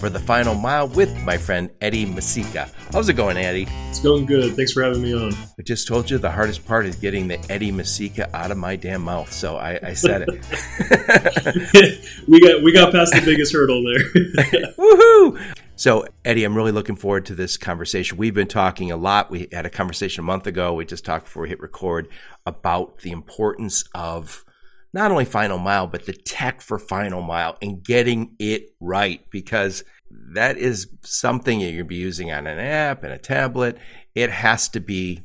for the final mile with my friend Eddie Misicka. How's it going, Eddie? It's going good. Thanks for having me on. I just told you the hardest part is getting the Eddie Misicka out of my damn mouth, so I, I said it. we got we got past the biggest hurdle there. Woohoo! So, Eddie, I'm really looking forward to this conversation. We've been talking a lot. We had a conversation a month ago. We just talked before we hit record about the importance of not only final mile, but the tech for final mile and getting it right because that is something you're going to be using on an app and a tablet. It has to be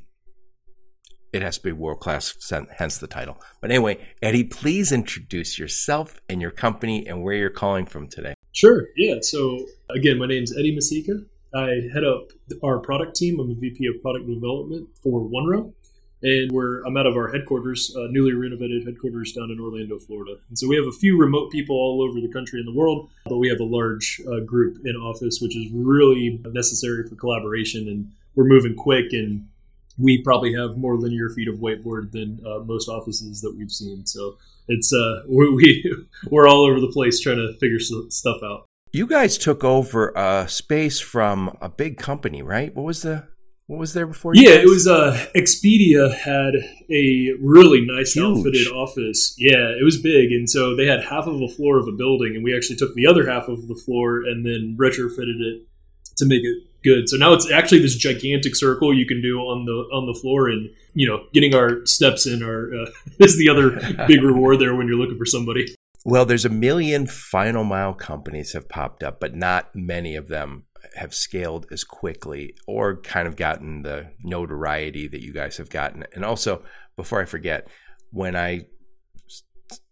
it has to be world class, hence the title. But anyway, Eddie, please introduce yourself and your company and where you're calling from today. Sure. Yeah. So again, my name is Eddie Misicka. I head up our product team. I'm a VP of product development for OneRail and we're I'm out of our headquarters, uh, newly renovated headquarters down in Orlando, Florida. And so we have a few remote people all over the country and the world, but we have a large uh, group in office, which is really necessary for collaboration. And we're moving quick, and we probably have more linear feet of whiteboard than uh, most offices that we've seen. So it's uh, we we're all over the place trying to figure stuff out. You guys took over a space from a big company, right? What was the what was there before? Yeah, it was uh, Expedia had a really nice Huge. outfitted office. Yeah, it was big, and so they had half of a floor of a building, and we actually took the other half of the floor and then retrofitted it to make it good. So now it's actually this gigantic circle you can do on the on the floor, and you know, getting our steps in are uh, is the other big reward there when you're looking for somebody. Well, there's a million final mile companies have popped up, but not many of them have scaled as quickly or kind of gotten the notoriety that you guys have gotten. And also, before I forget, when I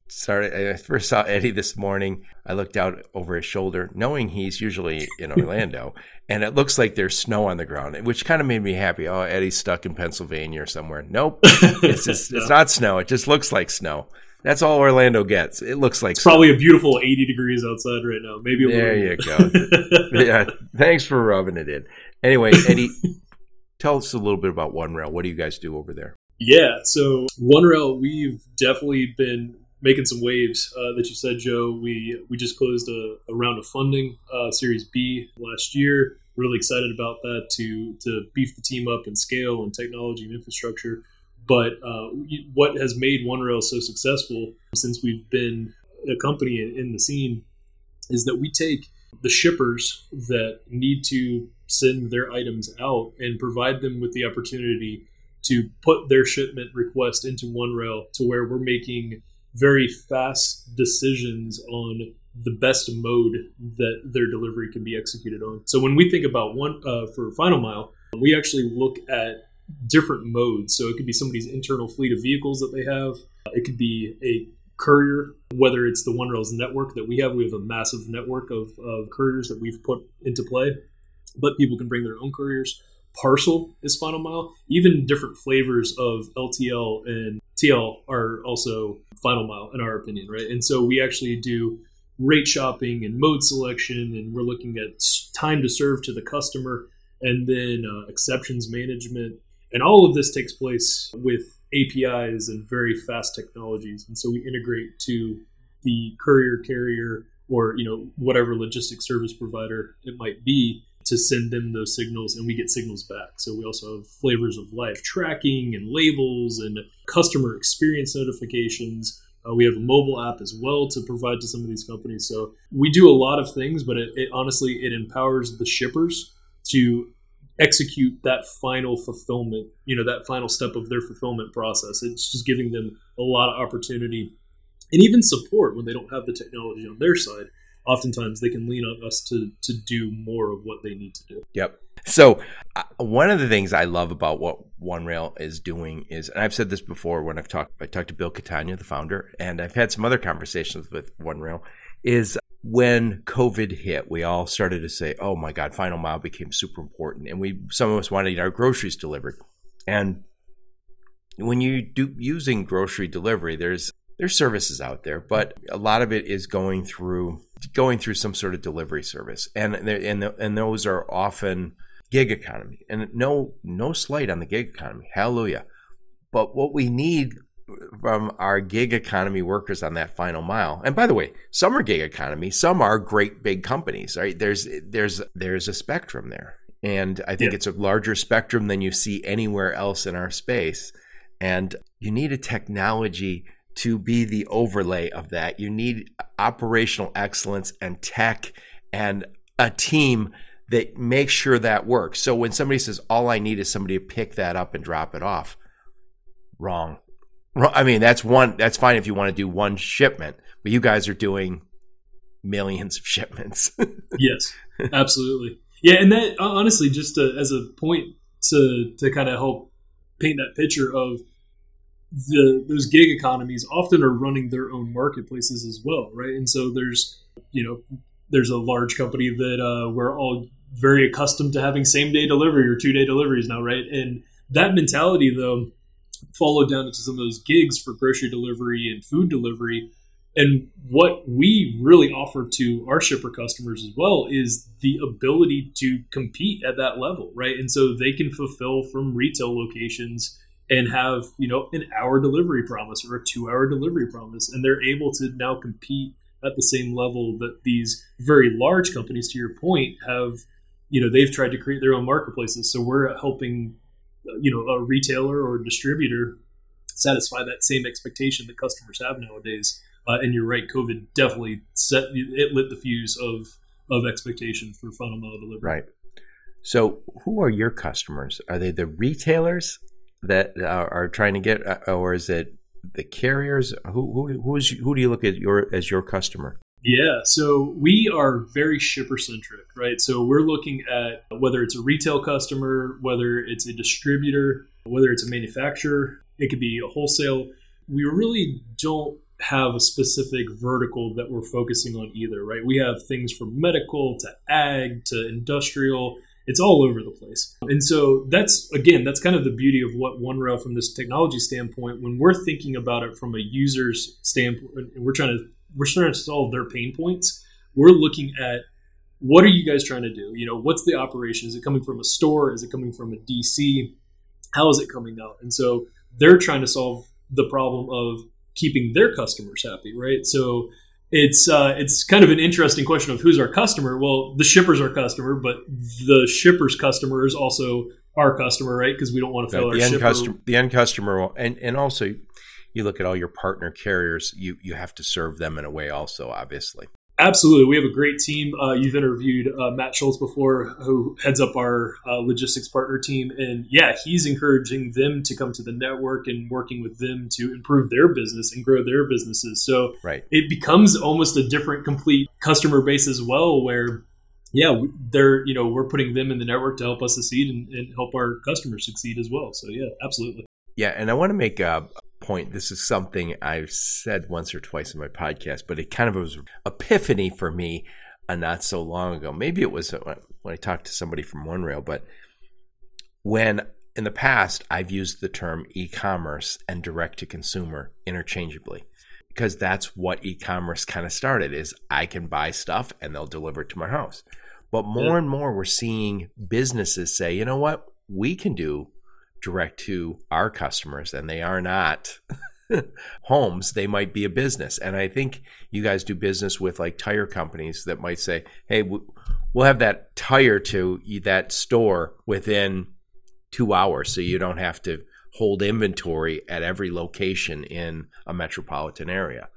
started, I first saw Eddie this morning. I looked out over his shoulder, knowing he's usually in Orlando, and it looks like there's snow on the ground, which kind of made me happy. Oh, Eddie's stuck in Pennsylvania or somewhere. Nope, it's just, it's not snow. It just looks like snow. That's all Orlando gets. It looks like it's probably a beautiful 80 degrees outside right now. Maybe a there you go. yeah, thanks for rubbing it in. Anyway, Eddie, tell us a little bit about OneRail. What do you guys do over there? Yeah, so OneRail, we've definitely been making some waves. Uh, that you said, Joe. We we just closed a, a round of funding, uh, Series B, last year. Really excited about that to to beef the team up and scale and technology and infrastructure. But uh, what has made OneRail so successful since we've been a company in the scene is that we take the shippers that need to send their items out and provide them with the opportunity to put their shipment request into OneRail to where we're making very fast decisions on the best mode that their delivery can be executed on. So when we think about one uh, for final mile, we actually look at different modes. So it could be somebody's internal fleet of vehicles that they have. It could be a courier, whether it's the OneRails network that we have. We have a massive network of, of couriers that we've put into play, but people can bring their own couriers. Parcel is final mile. Even different flavors of LTL and TL are also final mile, in our opinion, right? And so we actually do rate shopping and mode selection, and we're looking at time to serve to the customer, and then uh, exceptions management and all of this takes place with APIs and very fast technologies. And so we integrate to the courier carrier or you know whatever logistics service provider it might be to send them those signals and we get signals back. So we also have flavors of live tracking and labels and customer experience notifications. Uh, we have a mobile app as well to provide to some of these companies. So we do a lot of things, but it, it honestly it empowers the shippers to execute that final fulfillment, you know, that final step of their fulfillment process. It's just giving them a lot of opportunity and even support when they don't have the technology on their side. Oftentimes, they can lean on us to to do more of what they need to do. Yep. So, uh, one of the things I love about what OneRail is doing is, and I've said this before when I've talked, I talked to Bill Catania, the founder, and I've had some other conversations with OneRail, is when COVID hit, we all started to say, "Oh my God, final mile became super important," and we some of us wanted our groceries delivered. And when you do using grocery delivery, there's there's services out there, but a lot of it is going through going through some sort of delivery service, and and and those are often gig economy. And no no slight on the gig economy, hallelujah. But what we need from our gig economy workers on that final mile. And by the way, some are gig economy, some are great big companies, right? There's there's there's a spectrum there. And I think yeah. it's a larger spectrum than you see anywhere else in our space. And you need a technology to be the overlay of that. You need operational excellence and tech and a team that makes sure that works. So when somebody says all I need is somebody to pick that up and drop it off, wrong I mean, that's one. That's fine if you want to do one shipment, but you guys are doing millions of shipments. yes, absolutely. Yeah, and that honestly, just to, as a point to to kind of help paint that picture of the those gig economies often are running their own marketplaces as well, right? And so there's you know there's a large company that uh, we're all very accustomed to having same day delivery or two day deliveries now, right? And that mentality though followed down into some of those gigs for grocery delivery and food delivery. And what we really offer to our shipper customers as well is the ability to compete at that level, right? And so they can fulfill from retail locations and have, you know, an hour delivery promise or a two hour delivery promise. And they're able to now compete at the same level that these very large companies, to your point, have, you know, they've tried to create their own marketplaces. So we're helping you know a retailer or a distributor satisfy that same expectation that customers have nowadays. Uh, and you're right, COVID definitely set it lit the fuse of of expectation for final mile delivery. Right. So, who are your customers? Are they the retailers that are, are trying to get, uh, or is it the carriers? Who who who, is, who do you look at your as your customer? Yeah, so we are very shipper centric, right? So we're looking at whether it's a retail customer, whether it's a distributor, whether it's a manufacturer, it could be a wholesale. We really don't have a specific vertical that we're focusing on either, right? We have things from medical to ag to industrial. It's all over the place. And so that's, again, that's kind of the beauty of what OneRail from this technology standpoint, when we're thinking about it from a user's standpoint, and we're trying to we're trying to solve their pain points. We're looking at what are you guys trying to do? You know, what's the operation? Is it coming from a store? Is it coming from a DC? How is it coming out? And so they're trying to solve the problem of keeping their customers happy, right? So it's uh, it's kind of an interesting question of who's our customer. Well, the shipper's our customer, but the shipper's customer is also our customer, right? Because we don't want to fail our end shipper. customer. The end customer, and and also you look at all your partner carriers, you you have to serve them in a way also, obviously. Absolutely, we have a great team. Uh, you've interviewed uh, Matt Schultz before, who heads up our uh, logistics partner team, and yeah, he's encouraging them to come to the network and working with them to improve their business and grow their businesses. So right. it becomes almost a different, complete customer base as well, where yeah, they're you know we're putting them in the network to help us succeed and, and help our customers succeed as well. So yeah, absolutely. Yeah, and I want to make a point. This is something I've said once or twice in my podcast, but it kind of was epiphany for me uh, not so long ago. Maybe it was uh, when I talked to somebody from OneRail, but when in the past I've used the term e-commerce and direct to consumer interchangeably because that's what e-commerce kind of started is I can buy stuff and they'll deliver it to my house. But more and more we're seeing businesses say, you know what? We can do direct to our customers and they are not homes they might be a business. And i think you guys do business with like tire companies that might say hey we'll have that tire to that store within two hours so you don't have to hold inventory at every location in a metropolitan area.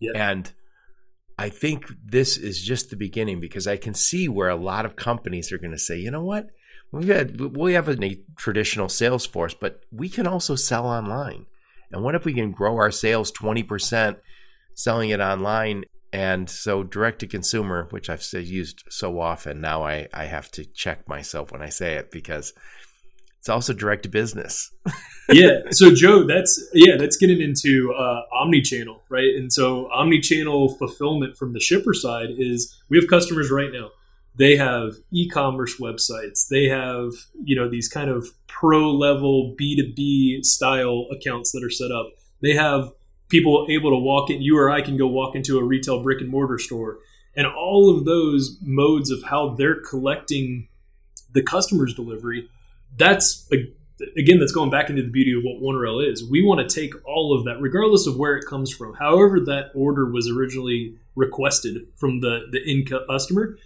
Yeah. and i think this is just the beginning because i can see where a lot of companies are going to say you know what we had we have a traditional sales force, but we can also sell online. And what if we can grow our sales twenty percent, selling it online? And so direct to consumer, which I've used so often, now I, I have to check myself when I say it because it's also direct to business. yeah. So Joe, that's yeah, that's getting into uh, omni-channel, right? And so omni-channel fulfillment from the shipper side is we have customers right now. They have e-commerce websites. They have you know these kind of pro level B two B style accounts that are set up. They have people able to walk in. You or I can go walk into a retail brick and mortar store, and all of those modes of how they're collecting the customer's delivery. That's again, that's going back into the beauty of what OneRail is. We want to take all of that, regardless of where it comes from, however that order was originally requested from the the end customer,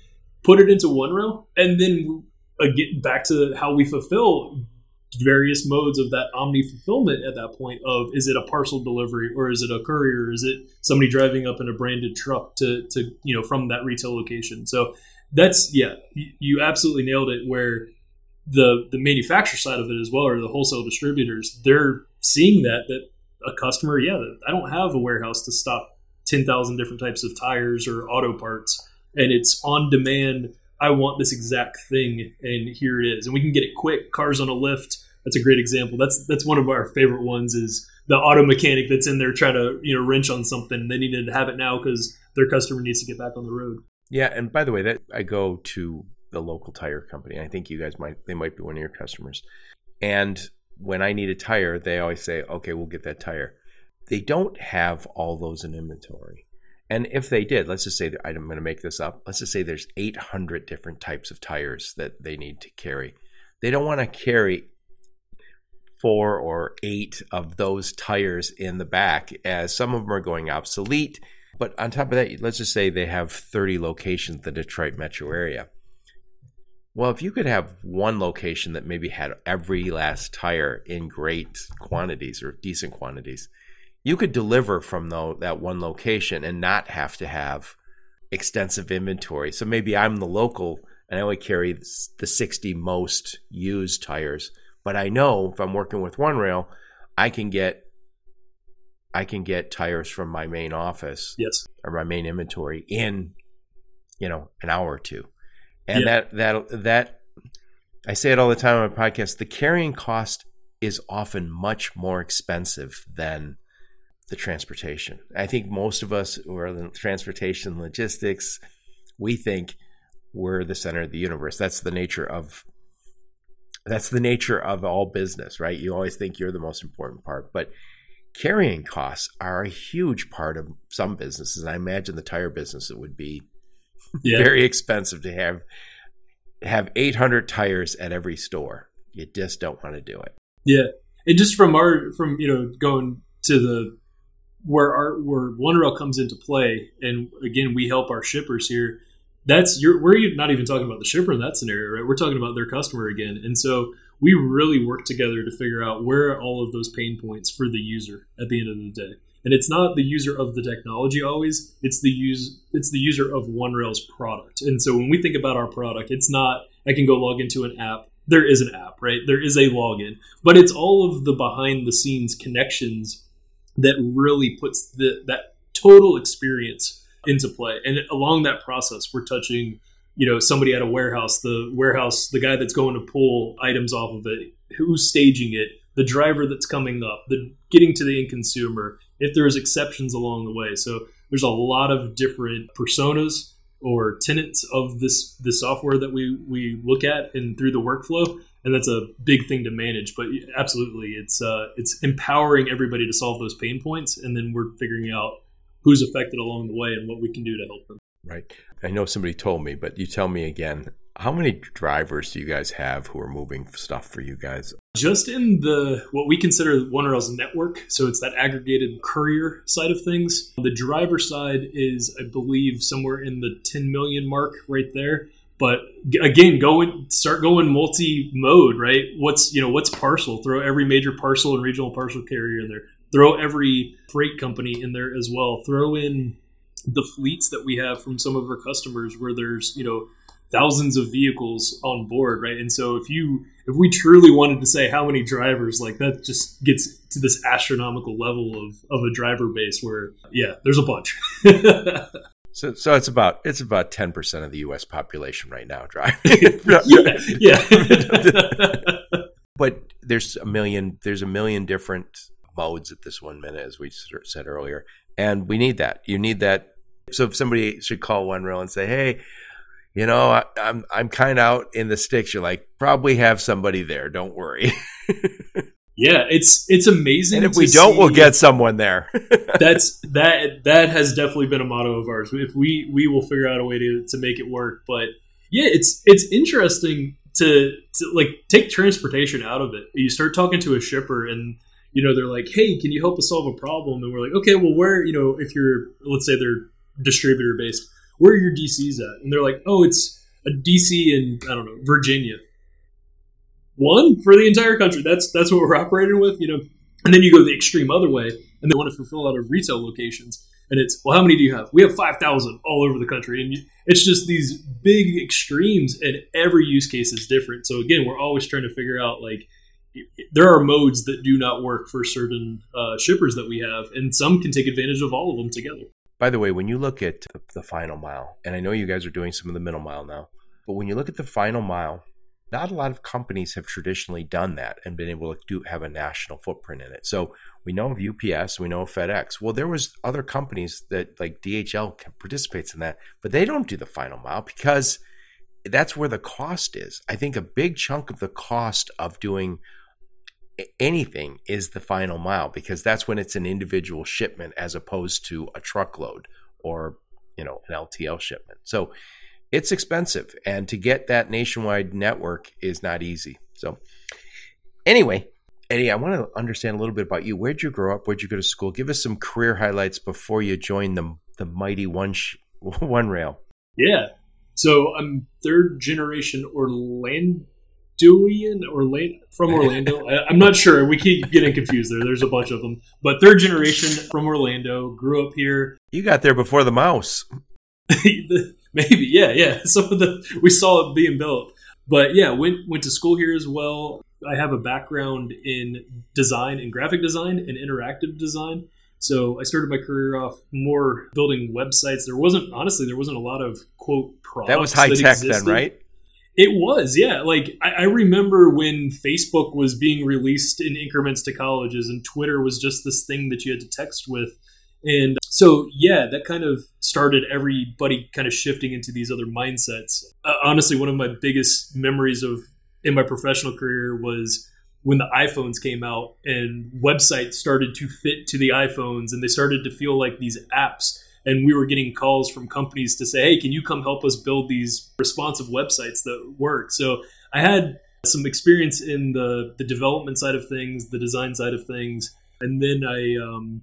put it into OneRail, and then again back to how we fulfill various modes of that omni fulfillment at that point of is it a parcel delivery or is it a courier? Is it somebody driving up in a branded truck to to you know from that retail location? So that's yeah you absolutely nailed it where the the manufacturer side of it as well, or the wholesale distributors, they're seeing that that a customer, yeah, I don't have a warehouse to stock ten thousand different types of tires or auto parts, and it's on demand. I want this exact thing, and here it is, and we can get it quick. Cars on a lift. That's a great example. That's that's one of our favorite ones. Is the auto mechanic that's in there trying to you know wrench on something. They need to have it now because their customer needs to get back on the road. Yeah, and by the way, that I go to the local tire company. I think you guys might they might be one of your customers. And when I need a tire, they always say, "Okay, we'll get that tire." They don't have all those in inventory. And if they did, let's just say that I'm going to make this up. Let's just say there's 800 different types of tires that they need to carry. They don't want to carry four or eight of those tires in the back, as some of them are going obsolete. But on top of that, let's just say they have 30 locations in the Detroit metro area. Well, if you could have one location that maybe had every last tire in great quantities or decent quantities, you could deliver from though that one location and not have to have extensive inventory. So maybe I'm the local and I only carry the 60 most used tires, but I know if I'm working with OneRail, I can get I can get tires from my main office, yes, or my main inventory in you know an hour or two and yeah. that that that I say it all the time on my podcast. The carrying cost is often much more expensive than the transportation. I think most of us who are in transportation logistics, we think we're the center of the universe. That's the nature of that's the nature of all business, right? You always think you're the most important part, but carrying costs are a huge part of some businesses. I imagine the tire business it would be yeah. very expensive to have have 800 tires at every store. You just don't want to do it. Yeah, and just from our from you know going to the where our where OneRail comes into play, and again we help our shippers here. That's you're we're not even talking about the shipper in that scenario, right? We're talking about their customer again, and so we really work together to figure out where all of those pain points for the user at the end of the day and it's not the user of the technology always it's the use it's the user of OneRail's product and so when we think about our product it's not i can go log into an app there is an app right there is a login but it's all of the behind the scenes connections that really puts the, that total experience into play and along that process we're touching you know somebody at a warehouse the warehouse the guy that's going to pull items off of it who's staging it the driver that's coming up the getting to the end consumer if there's exceptions along the way. So there's a lot of different personas or tenants of this the software that we we look at and through the workflow and that's a big thing to manage but absolutely it's uh, it's empowering everybody to solve those pain points and then we're figuring out who's affected along the way and what we can do to help them right i know somebody told me but you tell me again how many drivers do you guys have who are moving stuff for you guys? Just in the what we consider OneRail's network, so it's that aggregated courier side of things. The driver side is, I believe, somewhere in the 10 million mark right there. But again, go start going multi mode, right? What's you know what's parcel? Throw every major parcel and regional parcel carrier in there. Throw every freight company in there as well. Throw in the fleets that we have from some of our customers, where there's you know thousands of vehicles on board, right? And so if you if we truly wanted to say how many drivers, like that just gets to this astronomical level of of a driver base where yeah, there's a bunch. so so it's about it's about ten percent of the US population right now driving. yeah. yeah. but there's a million there's a million different modes at this one minute, as we said earlier, and we need that. You need that. So if somebody should call OneRail and say, "Hey, you know, I, I'm I'm kind of out in the sticks," you're like, probably have somebody there. Don't worry. Yeah, it's it's amazing. And if we don't, we'll get someone there. that's that that has definitely been a motto of ours. If we we will figure out a way to to make it work. But yeah, it's it's interesting to, to like take transportation out of it. You start talking to a shipper and you know they're like, "Hey, can you help us solve a problem?" And we're like, "Okay, well, where you know if you're let's say they're distributor based, where are your DCs at?" And they're like, "Oh, it's a DC in I don't know Virginia." One for the entire country. That's that's what we're operating with, you know. And then you go the extreme other way, and they want to fulfill out of retail locations. And it's well, how many do you have? We have five thousand all over the country, and you, it's just these big extremes, and every use case is different. So again, we're always trying to figure out like there are modes that do not work for certain uh, shippers that we have, and some can take advantage of all of them together. By the way, when you look at the final mile, and I know you guys are doing some of the middle mile now, but when you look at the final mile, not a lot of companies have traditionally done that and been able to do, have a national footprint in it. So we know of UPS, we know of FedEx. Well, there was other companies that like DHL participates in that, but they don't do the final mile because that's where the cost is. I think a big chunk of the cost of doing anything is the final mile because that's when it's an individual shipment as opposed to a truckload or you know an LTL shipment. So it's expensive and to get that nationwide network is not easy so anyway eddie i want to understand a little bit about you where'd you grow up where'd you go to school give us some career highlights before you joined the, the mighty one sh- OneRail yeah so i'm third generation orlandoan Orlando from Orlando. I, am not sure. We keep getting confused there. There's a bunch of them, but third generation from Orlando. Grew up here. You got there before the mouse. Maybe, yeah, yeah. Some of the we saw it being built, but yeah, went went to school here as well. I have a background in design and graphic design and interactive design. So I started my career off more building websites. There wasn't honestly there wasn't a lot of quote products. That was high that tech existed. then, right? It was, yeah. Like I, I, remember when Facebook was being released in increments to colleges, and Twitter was just this thing that you had to text with. And so, yeah, that kind of started everybody kind of shifting into these other mindsets. Uh, honestly, one of my biggest memories of in my professional career was when the iPhones came out and websites started to fit to the iPhones and they started to feel like these apps. And we were getting calls from companies to say, hey, can you come help us build these responsive websites that work? So I had some experience in the, the development side of things, the design side of things. And then I um,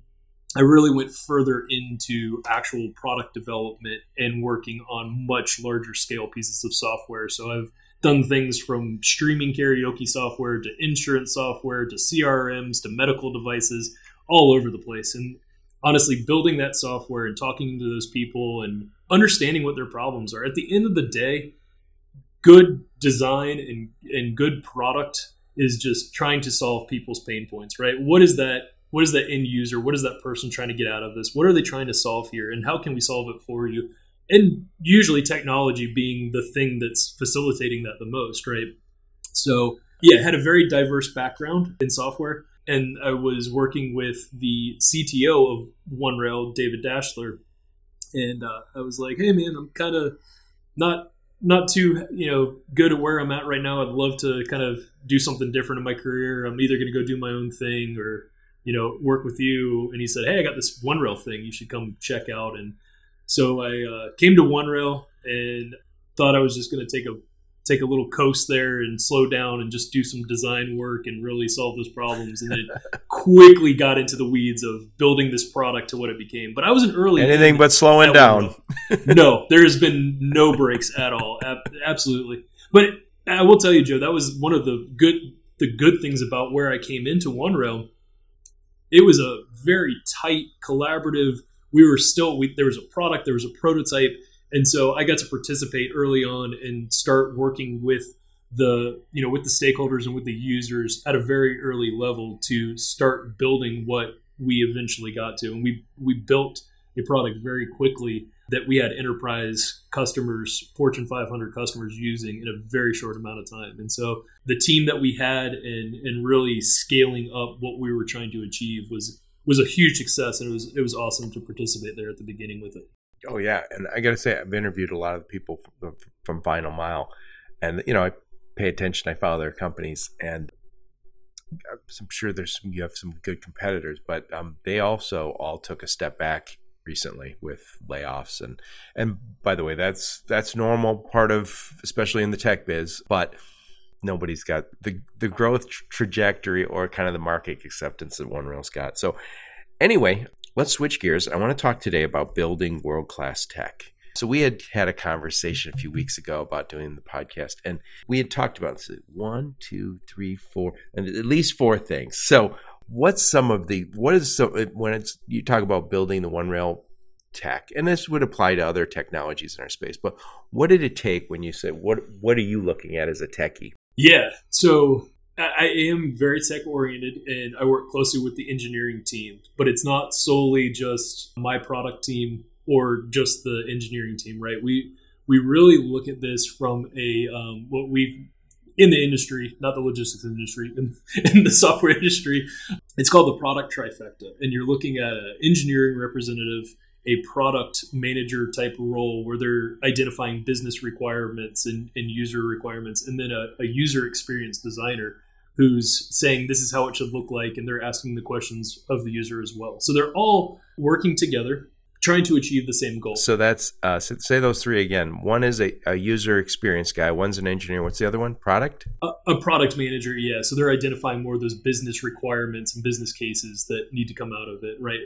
I really went further into actual product development and working on much larger scale pieces of software. So I've done things from streaming karaoke software to insurance software to CRMs to medical devices all over the place. And honestly, building that software and talking to those people and understanding what their problems are. At the end of the day, good design and, and good product is just trying to solve people's pain points, right? What is that what is that end user? What is that person trying to get out of this? What are they trying to solve here? And how can we solve it for you? And usually technology being the thing that's facilitating that the most right? So yeah I had a very diverse background in software. And i was working with the cto of OneRail, david dashler and uh, i was like hey man i'm kind of not not too you know good at where i'm at right now. I'd love to kind of do something different in my career. I'm either going to go do my own thing or you know, work with you. And he said, Hey, I got this OneRail thing. You should come check out. And so I uh, came to OneRail and thought I was just going to take a take a little coast there and slow down and just do some design work and really solve those problems. And then quickly got into the weeds of building this product to what it became. But I was an early anything but slowing down. no, there has been no breaks at all. Absolutely. But I will tell you, Joe, that was one of the good the good things about where I came into OneRail it was a very tight collaborative we were still we, there was a product there was a prototype and so i got to participate early on and start working with the you know with the stakeholders and with the users at a very early level to start building what we eventually got to and we we built a product very quickly that we had enterprise customers, Fortune 500 customers using in a very short amount of time. And so the team that we had and and really scaling up what we were trying to achieve was was a huge success, and it was it was awesome to participate there at the beginning with it. Oh yeah, and I got to say, I've interviewed a lot of people from, from Final Mile, and you know, I pay attention. I follow their companies, and I'm sure there's some, you have some good competitors, but um, they also all took a step back recently with layoffs. And and by the way that's that's normal part of especially in the tech biz but nobody's got the the growth trajectory or kind of the market acceptance that OneRail's got. So anyway let's switch gears. I want to talk today about building world class tech. So we had had a conversation a few weeks ago about doing the podcast, and we had talked about one, two, three, four, and at least four things. So what's some of the what is so when it's you talk about building the OneRail tech, and this would apply to other technologies in our space, but what did it take when you said what what are you looking at as a techie? Yeah, so I am very tech oriented and I work closely with the engineering team, but it's not solely just my product team or just the engineering team, right? We we really look at this from a um, what we in the industry, not the logistics industry, in, in, the software industry. It's called the product trifecta, and you're looking at an engineering representative, a product manager type role where they're identifying business requirements and, and user requirements, and then a, a user experience designer who's saying this is how it should look like, and they're asking the questions of the user as well. So they're all working together trying to achieve the same goal. So that's uh, say those three again. One is a, a, user experience guy. One's an engineer. What's the other one? Product. A, a, product manager. Yeah. So they're identifying more of those business requirements and business cases that need to come out of it. Right.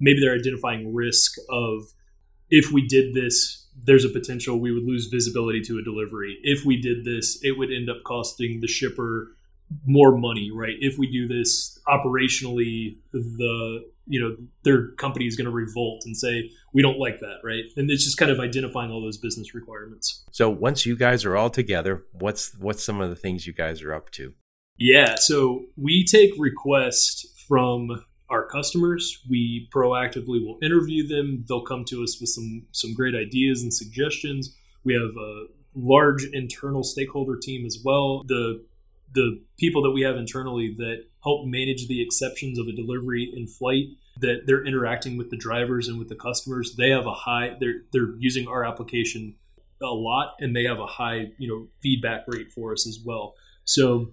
Maybe they're identifying risk of if we did this, there's a potential we would lose visibility to a delivery. If we did this, it would end up costing the shipper more money, right? If we do this operationally, the you know their company is going to revolt and say we don't like that, right? And it's just kind of identifying all those business requirements. So once you guys are all together, what's what's some of the things you guys are up to? Yeah, so we take requests from our customers. We proactively will interview them. They'll come to us with some some great ideas and suggestions. We have a large internal stakeholder team as well. The the people that we have internally that help manage the exceptions of a delivery in flight that they're interacting with the drivers and with the customers. They have a high they're they're using our application a lot and they have a high you know feedback rate for us as well. So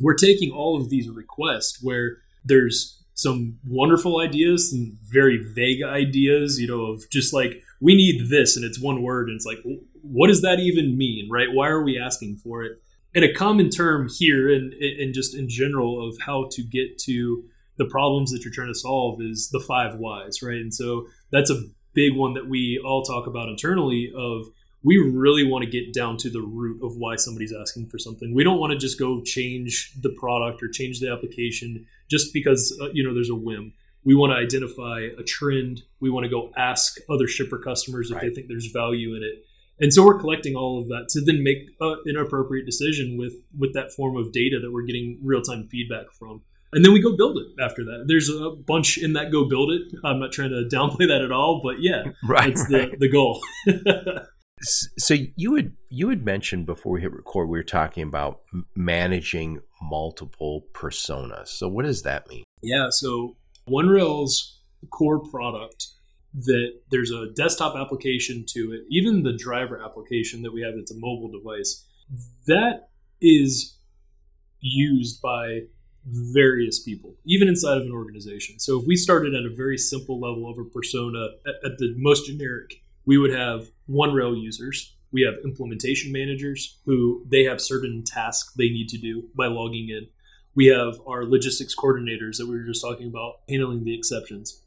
we're taking all of these requests where there's some wonderful ideas some very vague ideas you know of just like we need this and it's one word and it's like what does that even mean? Right? Why are we asking for it and a common term here and, and just in general of how to get to the problems that you're trying to solve is the five whys right? And so that's a big one that we all talk about internally of we really want to get down to the root of why somebody's asking for something. We don't want to just go change the product or change the application just because uh, you know there's a whim. We want to identify a trend. We want to go ask other shipper customers if right. they think there's value in it and so we're collecting all of that to then make uh, an appropriate decision with with that form of data that we're getting real time feedback from. And then we go build it after that. There's a bunch in that go build it. I'm not trying to downplay that at all but yeah right that's right. The, the goal so you had you had mentioned before we hit record we were talking about managing multiple personas. So what does that mean? Yeah so OneRail's core product that there's a desktop application to it, even the driver application that we have that's a mobile device, that is used by various people, even inside of an organization. So if we started at a very simple level of a persona, at, at the most generic, we would have OneRail users. We have implementation managers who they have certain tasks they need to do by logging in. We have our logistics coordinators that we were just talking about handling the exceptions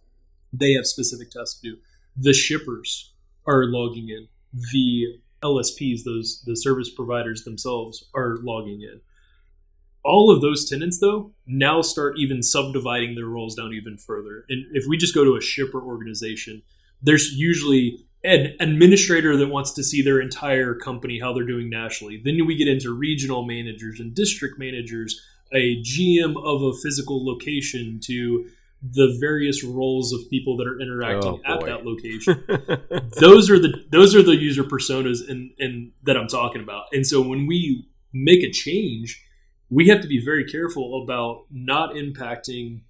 they have specific tasks to do. The shippers are logging in. The LSPs, those the service providers themselves, are logging in. All of those tenants, though, now start even subdividing their roles down even further. And if we just go to a shipper organization, there's usually an administrator that wants to see their entire company how they're doing nationally. Then we get into regional managers and district managers, a GM of a physical location to the various roles of people that are interacting Oh, at that location. those are the those are the user personas and and that I'm talking about. And so when we make a change, we have to be very careful about not impacting,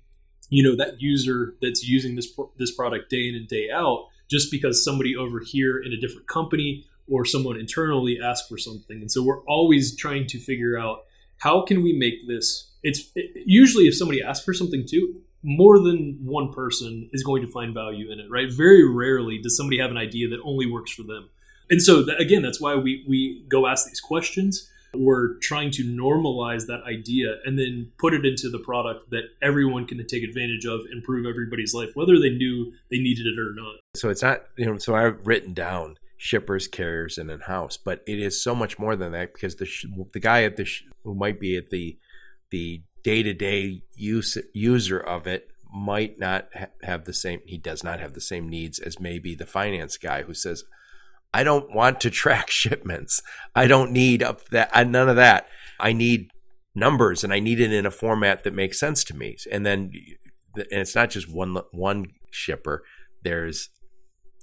you know, that user that's using this this product day in and day out just because somebody over here in a different company or someone internally asked for something. And so we're always trying to figure out how can we make this it's it, usually if somebody asks for something too more than one person is going to find value in it right? Very rarely does somebody have an idea that only works for them. And so that, again that's why we we go ask these questions. We're trying to normalize that idea and then put it into the product that everyone can take advantage of improve everybody's life whether they knew they needed it or not. So it's not, you know, so I've written down shippers, carriers, and in house, but it is so much more than that because the sh- the guy at the sh- who might be at the the day to day use user of it might not ha- have the same. He does not have the same needs as maybe the finance guy who says, "I don't want to track shipments. I don't need up that. I, none of that. I need." numbers and I need it in a format that makes sense to me. And then and it's not just one one shipper. There's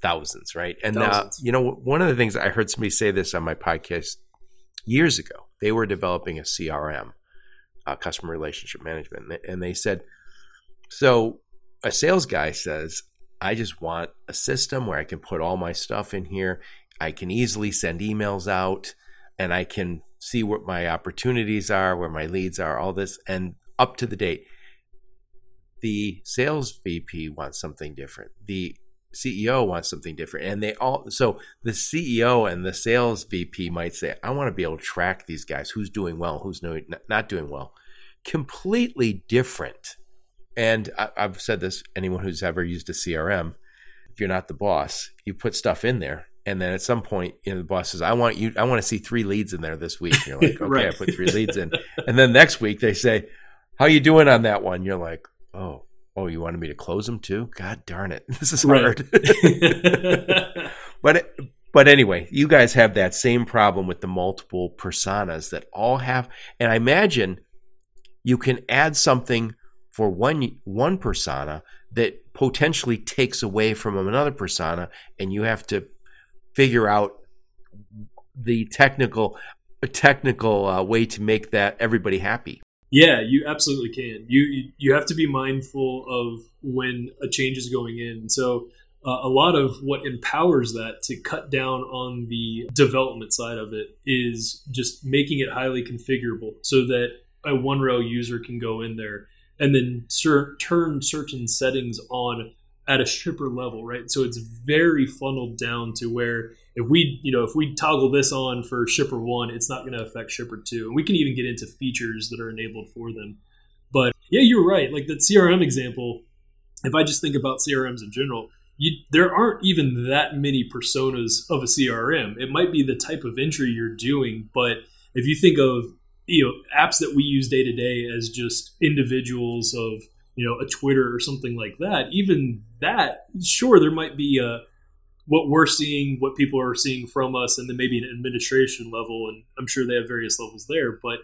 thousands, right? And uh, you know, one of the things I heard somebody say this on my podcast years ago. They were developing a CRM, uh, customer relationship management, and they- said, so a sales guy says, I just want a system where I can put all my stuff in here. I can easily send emails out, and I can see what my opportunities are, where my leads are, all this, and up to the date. The sales VP wants something different. The CEO wants something different. And they all, so the CEO and the sales VP might say, I want to be able to track these guys who's doing well, who's no- not doing well. Completely different. And I, I've said this anyone who's ever used a CRM, if you're not the boss, you put stuff in there. And then at some point, you know, the boss says, I want you, I want to see three leads in there this week. And you're like, okay, Right. I put three leads in. And then next week they say, how you doing on that one? You're like, oh, oh, you wanted me to close them too? God darn it. This is Right. hard. but but anyway, you guys have that same problem with the multiple personas that all have and I imagine you can add something for one one persona that potentially takes away from another persona and you have to figure out the technical technical uh, way to make that everybody happy. Yeah, you absolutely can. You you, have to be mindful of when a change is going in. So uh, a lot of what empowers that to cut down on the development side of it is just making it highly configurable so that a OneRail user can go in there and then cer- turn certain settings on at a shipper level, right? So it's very funneled down to where if we, you know, if we toggle this on for shipper one, it's not going to affect shipper two. And we can even get into features that are enabled for them. But yeah, you're right. Like the CRM example, if I just think about CRMs in general, you, there aren't even that many personas of a CRM. It might be the type of entry you're doing, but if you think of you know apps that we use day to day as just individuals of you know a Twitter or something like that, even that, sure, there might be a what we're seeing, what people are seeing from us, and then maybe an administration level, and I'm sure they have various levels there, but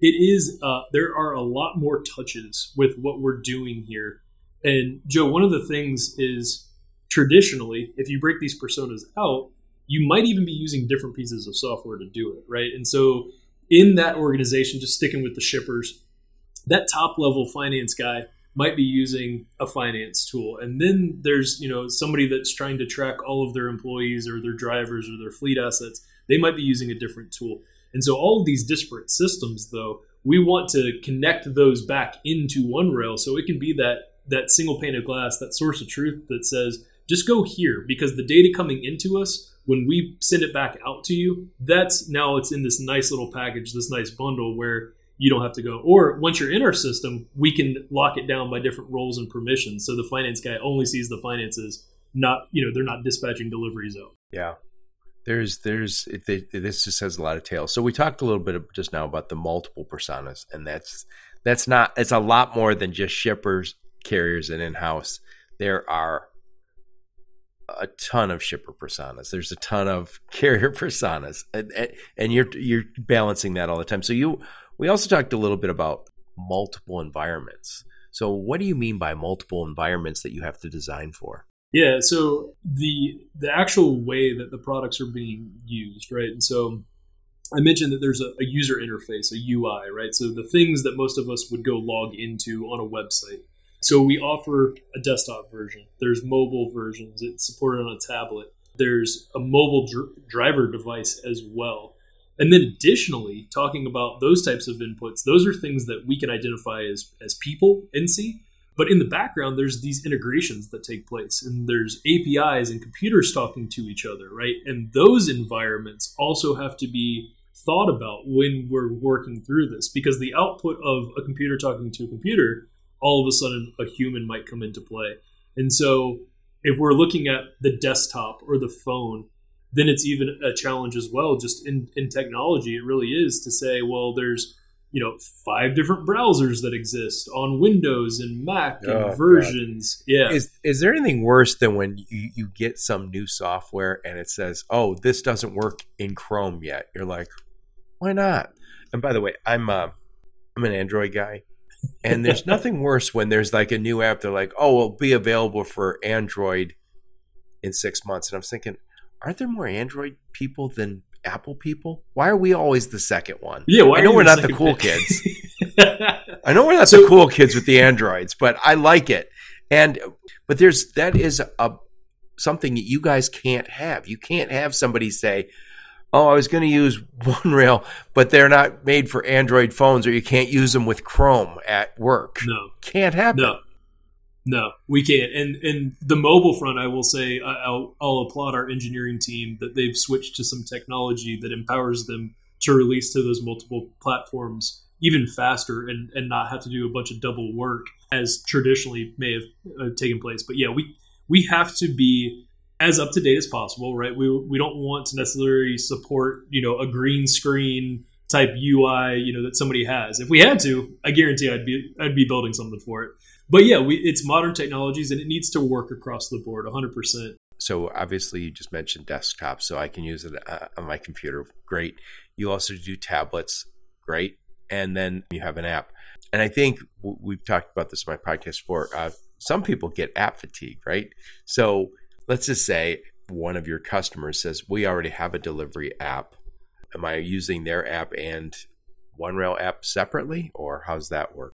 it is uh, there are a lot more touches with what we're doing here. And Joe, one of the things is traditionally, if you break these personas out, you might even be using different pieces of software to do it, right? And so in that organization, just sticking with the shippers, that top level finance guy might be using a finance tool. And then there's, you know, somebody that's trying to track all of their employees or their drivers or their fleet assets. They might be using a different tool. And so all of these disparate systems though, we want to connect those back into OneRail so it can be that that single pane of glass, that source of truth that says just go here because the data coming into us when we send it back out to you, that's now it's in this nice little package, this nice bundle where you don't have to go. Or once you're in our system, we can lock it down by different roles and permissions. So the finance guy only sees the finances, not you know they're not dispatching deliveries out. Yeah. There's, there's, they, this just has a lot of tails. So we talked a little bit just now about the multiple personas, and that's, that's not, it's a lot more than just shippers, carriers, and in house. There are a ton of shipper personas. There's a ton of carrier personas, and, and- and you're, you're balancing that all the time. So you, we also talked a little bit about multiple environments. So, what do you mean by multiple environments that you have to design for? Yeah, so the the actual way that the products are being used, right? And so I mentioned that there's a, a, user interface, a UI, right? So the things that most of us would go log into on a website. So we offer a desktop version. There's mobile versions. It's supported on a tablet. There's a mobile dr- driver device as well. And then additionally, talking about those types of inputs, those are things that we can identify as, as people and see. But in the background, there's these integrations that take place, and there's APIs and computers talking to each other, right? And those environments also have to be thought about when we're working through this because the output of a computer talking to a computer, all of a sudden a human might come into play. And so if we're looking at the desktop or the phone, then it's even a challenge as well. Just in, in technology, it really is to say, well, there's you know five different browsers that exist on Windows and Mac and oh, versions. God. Yeah. Is is there anything worse than when you, you get some new software and it says, "Oh, this doesn't work in Chrome yet"? You're like, "Why not?" And by the way, I'm uh, I'm an Android guy. And there's nothing worse when there's like a new app. They're like, "Oh, it'll be available for Android in six months," and I'm thinking, aren't there more Android people than Apple people? Why are we always the second one? Yeah, I know we're not the cool kids. I know we're not so, the cool kids with the Androids, but I like it. And but there's that is a something that you guys can't have. You can't have somebody say, "Oh, I was going to use OneRail, but they're not made for Android phones, or you can't use them with Chrome at work." No, can't happen. No, no, we can't. And and the mobile front, I will say, I'll, I'll applaud our engineering team that they've switched to some technology that empowers them to release to those multiple platforms even faster and, and not have to do a bunch of double work as traditionally may have uh, taken place. But yeah, we we have to be as up to date as possible, right? We we don't want to necessarily support you know a green screen type UI you know that somebody has. If we had to, I guarantee I'd be I'd be building something for it but yeah, we, it's modern technologies and it needs to work across the board 100%. So obviously, you just mentioned desktop, so I can use it uh, on my computer. Great. You also do tablets. Great. And then you have an app. And I think we've talked about this in my podcast before. Uh, some people get app fatigue, right? So let's just say one of your customers says, We already have a delivery app. Am I using their app and OneRail app separately, or how's that work?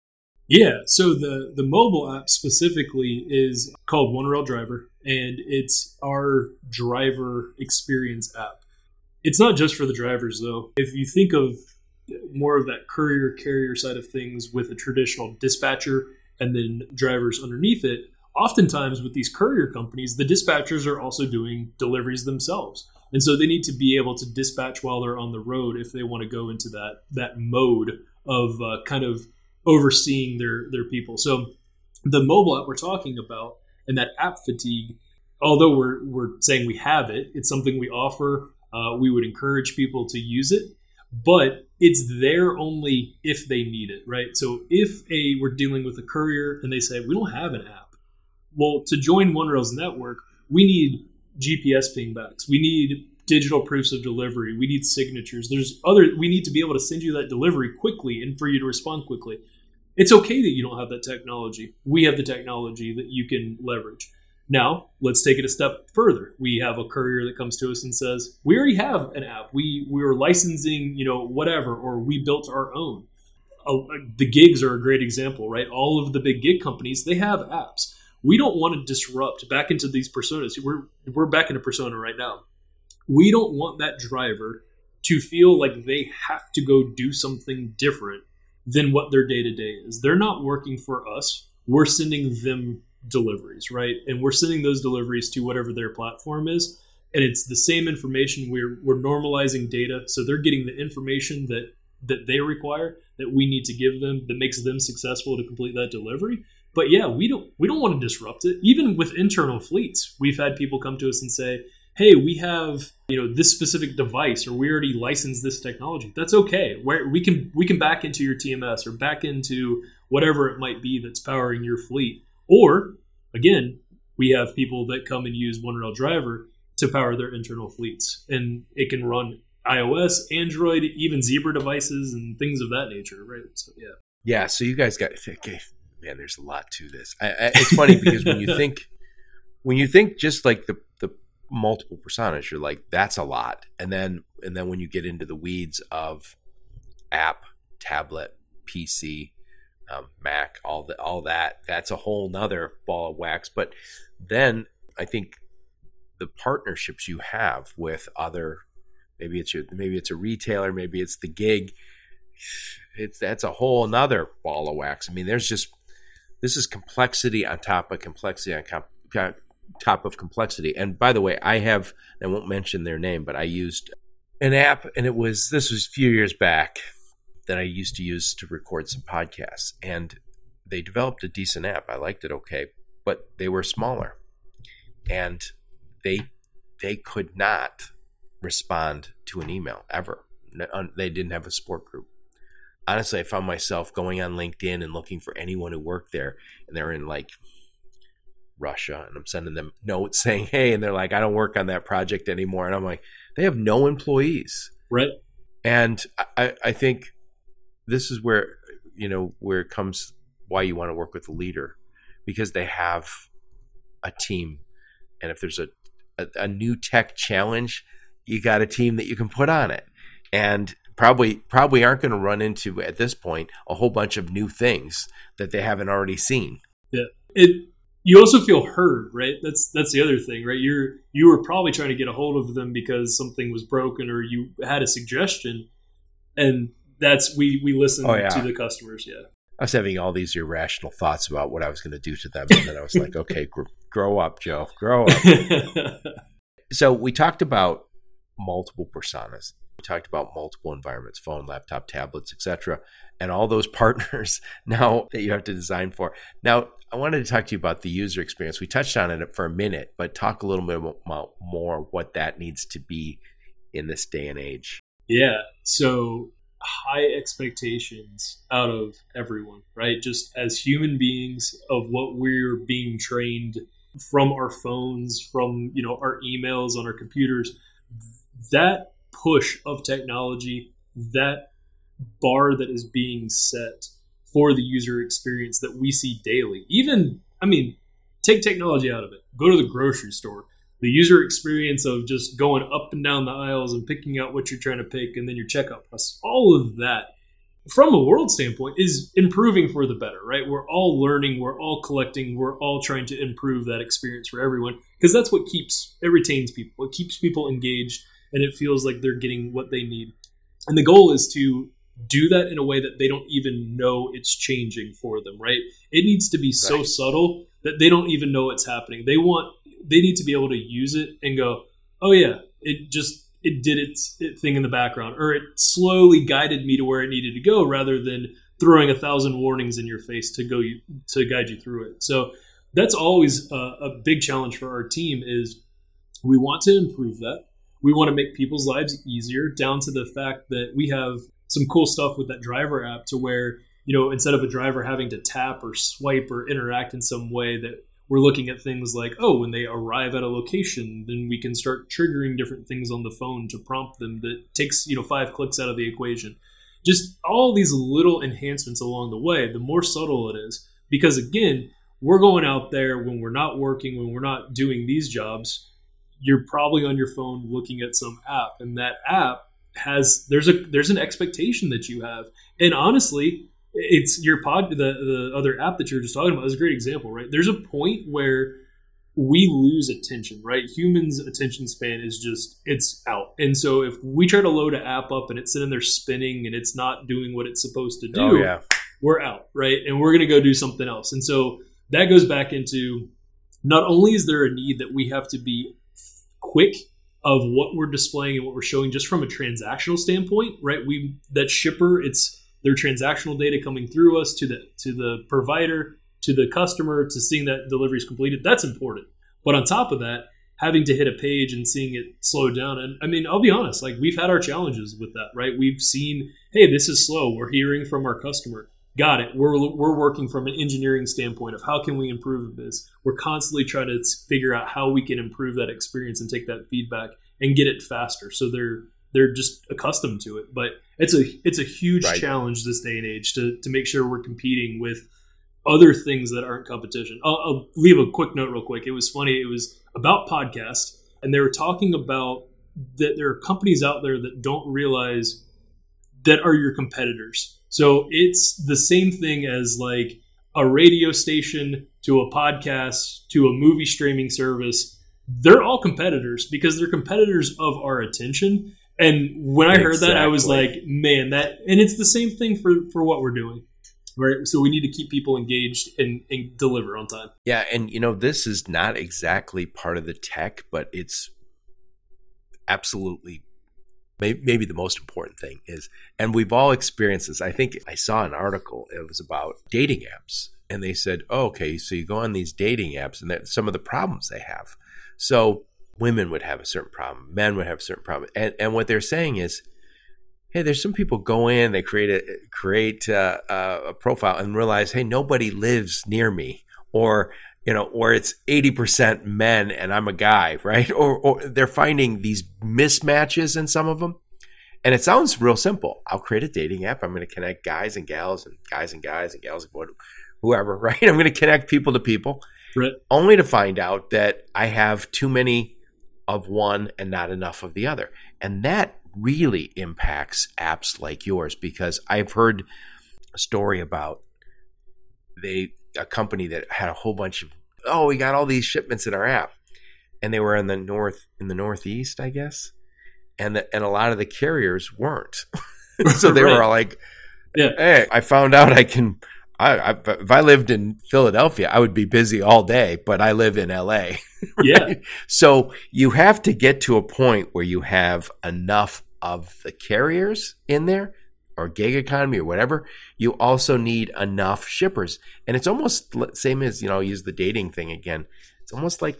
Yeah, so the the mobile app specifically is called OneRail Driver, and it's our driver experience app. It's not just for the drivers though. If you think of more of that courier carrier side of things with a traditional dispatcher and then drivers underneath it, oftentimes with these courier companies, the dispatchers are also doing deliveries themselves. And so they need to be able to dispatch while they're on the road if they want to go into that that mode of uh, kind of overseeing their their people. So the mobile app we're talking about and that app fatigue, although we're we're saying we have it, it's something we offer. Uh, we would encourage people to use it, but it's there only if they need it, right? So if a we're dealing with a courier and they say we don't have an app, well, to join OneRail's network, we need GPS pingbacks. We need digital proofs of delivery. We need signatures. There's other. We need to be able to send you that delivery quickly and for you to respond quickly. It's okay that you don't have that technology. We have the technology that you can leverage. Now, let's take it a step further. We have a courier that comes to us and says, "We already have an app. We we were licensing, you know, whatever, or we built our own." Uh, the gigs are a great example, right? All of the big gig companies they have apps. We don't want to disrupt back into these personas. We're we're back into persona right now. We don't want that driver to feel like they have to go do something different than what their day to day is. They're not working for us. We're sending them deliveries, right? And we're sending those deliveries to whatever their platform is. And it's the same information. We're we're normalizing data, so they're getting the information that that they require that we need to give them that makes them successful to complete that delivery. But yeah, we don't we don't want to disrupt it. Even with internal fleets, we've had people come to us and say, hey, we have you know this specific device or we already licensed this technology. That's okay. Where we can we can back into your TMS or back into whatever it might be that's powering your fleet. Or again, we have people that come and use OneRail Driver to power their internal fleets, and it can run iOS, Android, even Zebra devices, and things of that nature. Right? So yeah. Yeah. So you guys got okay, man, there's a lot to this. I, I, it's funny because when you think when you think just like the the multiple personas, you're like that's a lot, and then and then when you get into the weeds of app, tablet, PC, um, Mac, all the all that, that's a whole nother ball of wax. But then I think the partnerships you have with other maybe it's your maybe it's a retailer maybe it's the gig it's that's a whole another ball of wax i mean there's just this is complexity on top of complexity on comp, top of complexity and by the way i have i won't mention their name but i used an app and it was this was a few years back that i used to use to record some podcasts and they developed a decent app i liked it okay but they were smaller and they they could not respond to an email ever. They didn't have a support group. Honestly, I found myself going on LinkedIn and looking for anyone who worked there, and they're in like Russia, and I'm sending them notes saying, "Hey," and they're like, "I don't work on that project anymore," and I'm like, "They have no employees." Right. And I, I think this is where you know where it comes why you want to work with a leader because they have a team, and if there's a a, a new tech challenge, you got a team that you can put on it. And probably probably aren't going to run into at this point a whole bunch of new things that they haven't already seen. Yeah. It you also feel heard, right? That's that's the other thing, right? You're you were probably trying to get a hold of them because something was broken or you had a suggestion and that's we we listen oh, yeah. to the customers, yeah. I was having all these irrational thoughts about what I was going to do to them and then I was like, okay, gr- grow up, Joe. Grow up. so we talked about multiple personas. We talked about multiple environments, phone, laptop, tablets, etc., and all those partners now that you have to design for. Now, I wanted to talk to you about the user experience. We touched on it for a minute, but talk a little bit about more what that needs to be in this day and age. Yeah. So high expectations out of everyone, right? Just as human beings of what we're being trained from our phones, from you know our emails on our computers, that push of technology, that bar that is being set for the user experience that we see daily. Even, I mean, take technology out of it. Go to the grocery store. The user experience of just going up and down the aisles and picking out what you're trying to pick and then your checkout process, all of that from a world standpoint is improving for the better, right? We're all learning, we're all collecting, we're all trying to improve that experience for everyone because that's what keeps it retains people. It keeps people engaged and it feels like they're getting what they need. And the goal is to do that in a way that they don't even know it's changing for them, right? It needs to be so subtle that they don't even know it's happening. They want they need to be able to use it and go, "Oh yeah, it just it did its thing in the background or it slowly guided me to where it needed to go rather than throwing a thousand warnings in your face to go you, to guide you through it." So that's always a, a big challenge for our team is we want to improve that we want to make people's lives easier down to the fact that we have some cool stuff with that driver app to where you know instead of a driver having to tap or swipe or interact in some way that we're looking at things like oh when they arrive at a location then we can start triggering different things on the phone to prompt them that takes you know five clicks out of the equation. Just all these little enhancements along the way the more subtle it is because again we're going out there when we're not working when we're not doing these jobs you're probably on your phone looking at some app and that app has there's a there's an expectation that you have. And honestly it's your pod the, the other app that you were just talking about is a great example right? There's a point where we lose attention right? Humans attention span is just it's out. And so if we try to load an app up and it's sitting there spinning and it's not doing what it's supposed to do oh, yeah. we're out right? And we're going to go do something else. And so that goes back into not only is there a need that we have to be quick of what we're displaying and what we're showing just from a transactional standpoint, right? We that shipper, it's their transactional data coming through us to the to the provider, to the customer, to seeing that delivery is completed. That's important. But on top of that, having to hit a page and seeing it slow down. And I mean, I'll be honest, like we've had our challenges with that, right? We've seen, hey, this is slow. We're hearing from our customer got it. We're we're working from an engineering standpoint of how can we improve this. We're constantly trying to figure out how we can improve that experience and take that feedback and get it faster. So they're they're just accustomed to it. But it's a it's a huge right. challenge this day and age to to make sure we're competing with other things that aren't competition. I'll, I'll leave a quick note real quick. It was funny. It was about podcast, and they were talking about that there are companies out there that don't realize that are your competitors. So it's the same thing as like a radio station to a podcast to a movie streaming service. They're all competitors because they're competitors of our attention. And when I heard that, I was like, man, that, and it's the same thing for, for what we're doing right? So we need to keep people engaged and, and, deliver on time. Yeah, and you know this is not exactly part of the tech, but it's absolutely maybe the most important thing is, and we've all experienced this. I think I saw an article. It was about dating apps, and they said, oh, "Okay, so you go on these dating apps, and that some of the problems they have." So women would have a certain problem, men would have a certain problem, and and what they're saying is hey, there's some people go in, they create a create a, a profile and realize, hey, nobody lives near me, or you know, or it's eighty percent men and I'm a guy, right? Or, or they're finding these mismatches in some of them, and it sounds real simple. I'll create a dating app. I'm going to connect guys and gals and guys and guys and gals and whoever, right? I'm going to connect people to people, right. only to find out that I have too many of one and not enough of the other, and that really impacts apps like yours because I've heard a story about they a company that had a whole bunch of oh we got all these shipments in our app and they were in the north in the northeast I guess and the, and a lot of the carriers weren't so they right. were all like yeah hey I found out I can I, I, if I lived in Philadelphia, I would be busy all day, but I live in LA. Right? Yeah. So you have to get to a point where you have enough of the carriers in there or gig economy or whatever, you also need enough shippers. And it's almost same as, you know, I'll use the dating thing again. It's almost like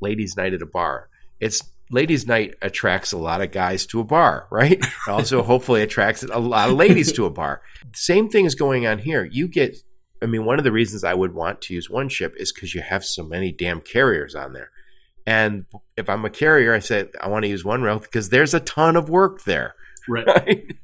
ladies night at a bar. It's ladies night attracts a lot of guys to a bar, right? also hopefully attracts a lot of ladies to a bar. Same thing is going on here. You get I mean, one of the reasons I would want to use one ship is because you have so many damn carriers on there. And if I'm a carrier, I say I want to use one OneRail because there's a ton of work there. Right. right.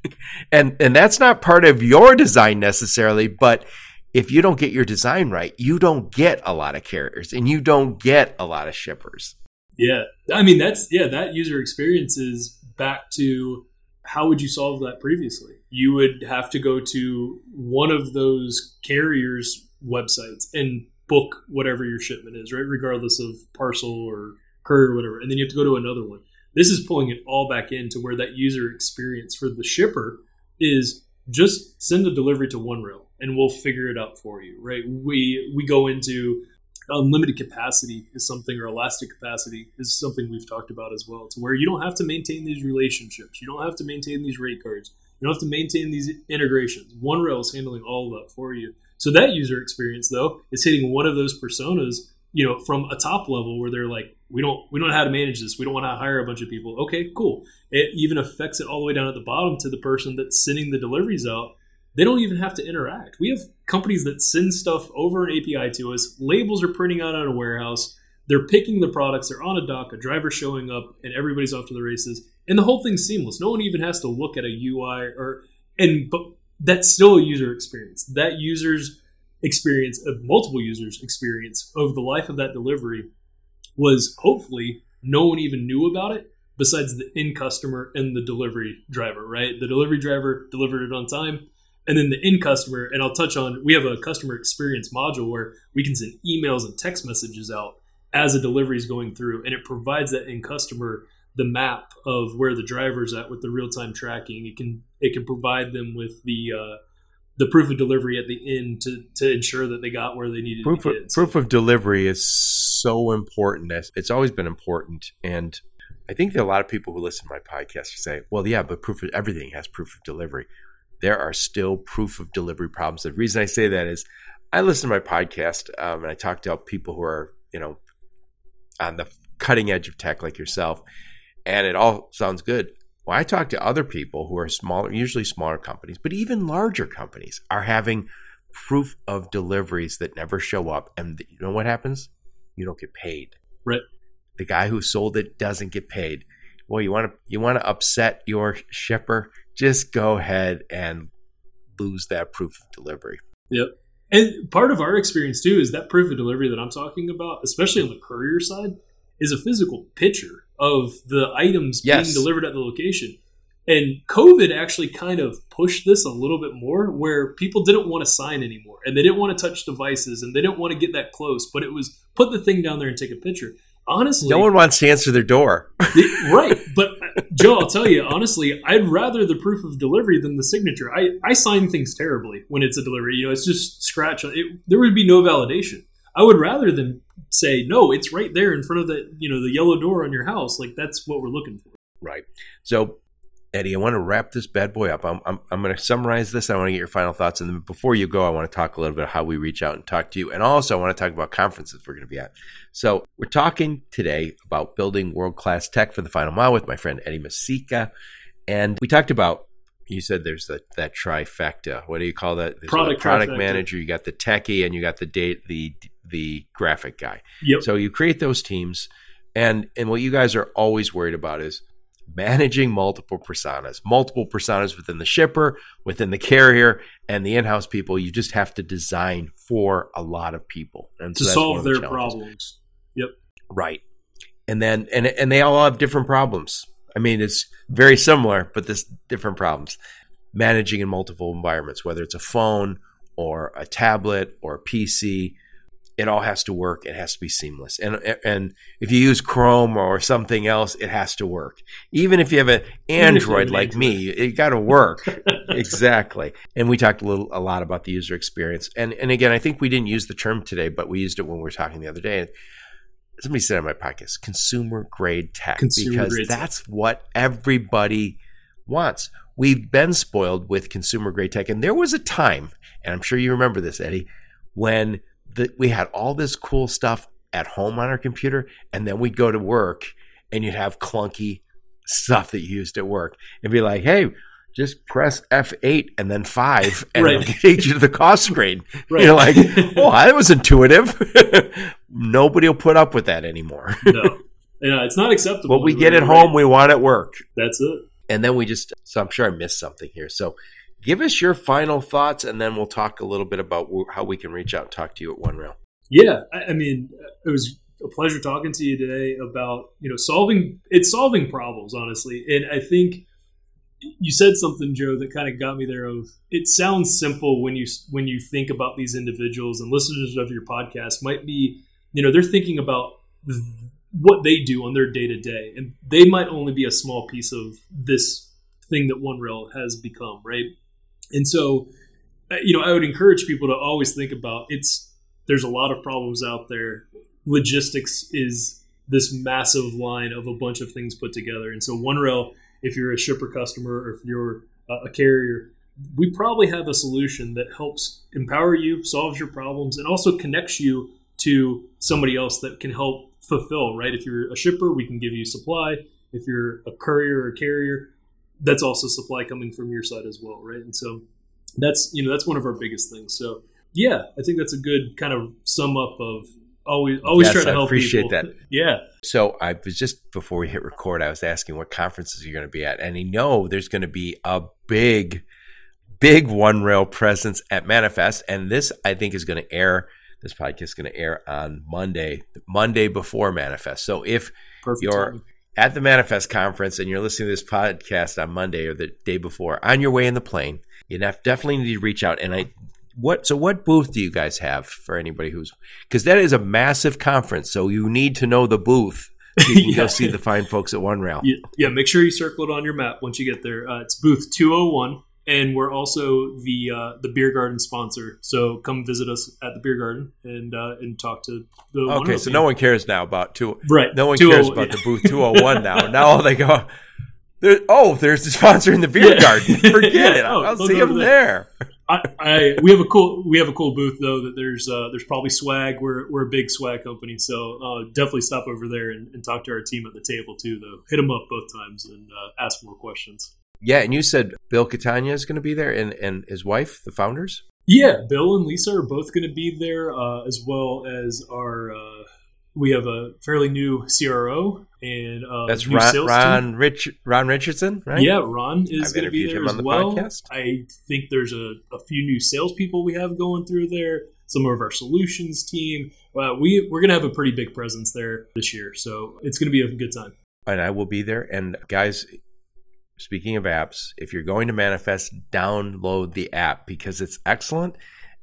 And and that's not part of your design necessarily, but if you don't get your design right, you don't get a lot of carriers and you don't get a lot of shippers. Yeah. I mean that's yeah, that user experience is back to how would you solve that previously? You would have to go to one of those carriers websites and book whatever your shipment is, right? Regardless of parcel or courier or whatever. And then you have to go to another one. This is pulling it all back into where that user experience for the shipper is just send a delivery to OneRail and we'll figure it out for you, right? We we go into unlimited capacity is something or elastic capacity is something we've talked about as well to where you don't have to maintain these relationships you don't have to maintain these rate cards you don't have to maintain these integrations OneRail is handling all of that for you so that user experience though is hitting one of those personas, you know, from a top level where they're like, we don't we don't know how to manage this. We don't want to hire a bunch of people. Okay, cool. It even affects it all the way down at the bottom to the person that's sending the deliveries out. They don't even have to interact. We have companies that send stuff over an API to us. Labels are printing out at a warehouse. They're picking the products. They're on a dock. A driver showing up, and everybody's off to the races. And the whole thing's seamless. No one even has to look at a UI or and but that's still a user experience. That user's experience of multiple users' experience of the life of that delivery was hopefully no one even knew about it besides the end customer and the delivery driver, right? The delivery driver delivered it on time. And then the end customer, and I'll touch on, we have a customer experience module where we can send emails and text messages out as a delivery is going through, and it provides that end customer the map of where the driver's at with the real time tracking. It can it can provide them with the uh, the proof of delivery at the end to to ensure that they got where they needed proof to get. Of, proof of delivery is so important. It's always been important, and I think that a lot of people who listen to my podcast say, "Well, yeah, but proof of everything has proof of delivery." There are still proof of delivery problems. The reason I say that is, I listen to my podcast um, and I talk to people who are you know on the cutting edge of tech like yourself and it all sounds good. Well, I talk to other people who are smaller, usually smaller companies, but even larger companies are having proof of deliveries that never show up. And you know what happens? You don't get paid. Right. The guy who sold it doesn't get paid. Well, you want to you want to upset your shipper? Just go ahead and lose that proof of delivery. Yep. And part of our experience too is that proof of delivery that I'm talking about, especially on the courier side, is a physical picture of the items Yes. being delivered at the location. And COVID actually kind of pushed this a little bit more where people didn't want to sign anymore and they didn't want to touch devices and they didn't want to get that close, but it was put the thing down there and take a picture. Honestly, No one wants to answer their door. right. But uh, Joe, I'll tell you honestly, I'd rather the proof of delivery than the signature. I, I sign things terribly when it's a delivery. You know, it's just scratch. It, there would be no validation. I would rather than say no. It's right there in front of the you know the yellow door on your house. Like that's what we're looking for. Right. So, Eddie, I want to wrap this bad boy up. I'm, I'm, I'm going to summarize this. I want to get your final thoughts. And then before you go, I want to talk a little bit of how we reach out and talk to you. And also, I want to talk about conferences we're going to be at. So, we're talking today about building world class tech for the final mile with my friend Eddie Misicka. And we talked about, you said there's the, that trifecta. What do you call that? There's Product product trifecta. manager, you got the techie, and you got the date, the, the graphic guy. Yep. So you create those teams, and and what you guys are always worried about is managing multiple personas, multiple personas within the shipper, within the carrier, and the in-house people. You just have to design for a lot of people and to so one solve the their challenges. problems. Yep. Right. And then and and they all have different problems. I mean, it's very similar, but there's different problems. Managing in multiple environments, whether it's a phone or a tablet or a PC, it all has to work. It has to be seamless. And and if you use Chrome or something else, it has to work. Even if you have an if you have Android like me, it got to work. exactly. And we talked a little a lot about the user experience. And and again, I think we didn't use the term today, but we used it when we were talking the other day. Somebody said on my podcast, consumer grade tech, Consumer because grade tech. that's what everybody wants. We've been spoiled with consumer grade tech, and there was a time, and I'm sure you remember this, Eddie, when the, we had all this cool stuff at home on our computer, and then we'd go to work, and you'd have clunky stuff that you used at work, and be like, "Hey, just press F8 and then five, and Right. it'll take you to the cost screen." Right. You're like, "Oh, that was intuitive." Nobody will put up with that anymore. no. Yeah, it's not acceptable. what we get at right. home, we want at work. That's it. And then we just, so I'm sure I missed something here. So give us your final thoughts, and then we'll talk a little bit about how we can reach out and talk to you at OneRail. Yeah, I, mean, it was a pleasure talking to you today about you know solving it's solving problems honestly, and I think you said something, Joe, that kind of got me there. Of it sounds simple when you when you think about these individuals and listeners of your podcast might be you know they're thinking about what they do on their day to day, and they might only be a small piece of this thing that OneRail has become, right? And so, uh, you know, I would encourage people to always think about it's there's a lot of problems out there. Logistics is this massive line of a bunch of things put together. And so, one OneRail, if you're a shipper customer or if you're uh, a carrier, we probably have a solution that helps empower you, solves your problems, and also connects you to somebody else that can help fulfill, right? If you're a shipper, we can give you supply. If you're a courier or carrier, that's also supply coming from your side as well, right? And so that's you know that's one of our biggest things. So yeah, I think that's a good kind of sum up of always always Yes, try to I help appreciate people. that. Yeah, So I was just before we hit record, I was asking what conferences you're going to be at, and I know there's going to be a big, big OneRail presence at Manifest, and this I think is going to air. This podcast is going to air on Monday, Monday before Manifest. So if perfect. You're- timing. At the Manifest conference and you're listening to this podcast on Monday or the day before, on your way in the plane, you definitely need to reach out. And I, what so what booth do you guys have for anybody who's because that is a massive conference, so you need to know the booth. So you can Yeah. go see the fine folks at OneRail. Yeah, yeah, make sure you circle it on your map once you get there. Uh, it's booth 201, and we're also the uh, the beer garden sponsor. So come visit us at the beer garden and uh, and talk to the Okay, so no one cares now about two. right. No one 201 cares about the booth 201 now. Now all they go, there, oh, there's the sponsor in the beer Yeah. garden. Forget Yeah. it. Oh, I'll see them over there. I, I we have a cool we have a cool booth though that there's uh, there's probably swag. We're we're a big swag company, so uh, definitely stop over there and, and talk to our team at the table too. Though hit them up both times and uh, ask more questions. Yeah, and you said Bill Catania is going to be there, and and his wife, the founders. Yeah, Bill and Lisa are both going to be there, uh, as well as our uh, we have a fairly new CRO and uh, That's new Ron Ron. Rich, Ron Richardson, right? Yeah, Ron is going to be there as the well. podcast. I think there's a, a few new salespeople we have going through there. Some of our solutions team. Uh, we we're going to have a pretty big presence there this year, so it's going to be a good time. and I will be there. And guys, speaking of apps, if you're going to manifest, download the app because it's excellent.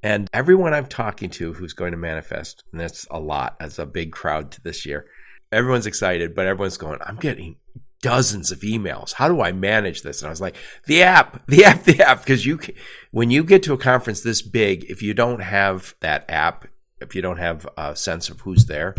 And everyone I'm talking to who's going to manifest, and that's a lot, that's a big crowd to this year. Everyone's excited, but everyone's going, I'm getting dozens of emails. How do I manage this? And I was like, the app, the app, the app. Because you, can, when you get to a conference this big, if you don't have that app, if you don't have a sense of who's there,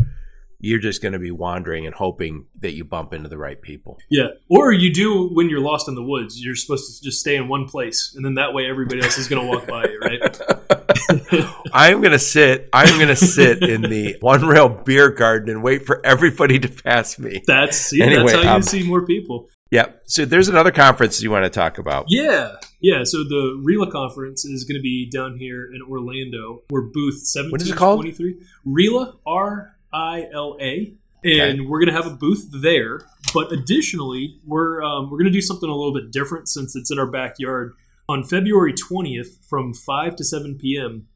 you're just going to be wandering and hoping that you bump into the right people. Yeah, or you do when you're lost in the woods. You're supposed to just stay in one place, and then that way everybody else is going to walk by you, right? I'm going to sit, I'm going to sit in the OneRail beer garden and wait for everybody to pass me. That's see, Anyway, that's how you um, see more people. Yeah. So there's another conference you want to talk about. Yeah, yeah. So the RILA conference is going to be down here in Orlando. We're booth seventeen. What is it called? RILA R I L A, and Okay. we're going to have a booth there. But additionally, we're um, we're going to do something a little bit different since it's in our backyard. On February twentieth, from five to seven p.m.,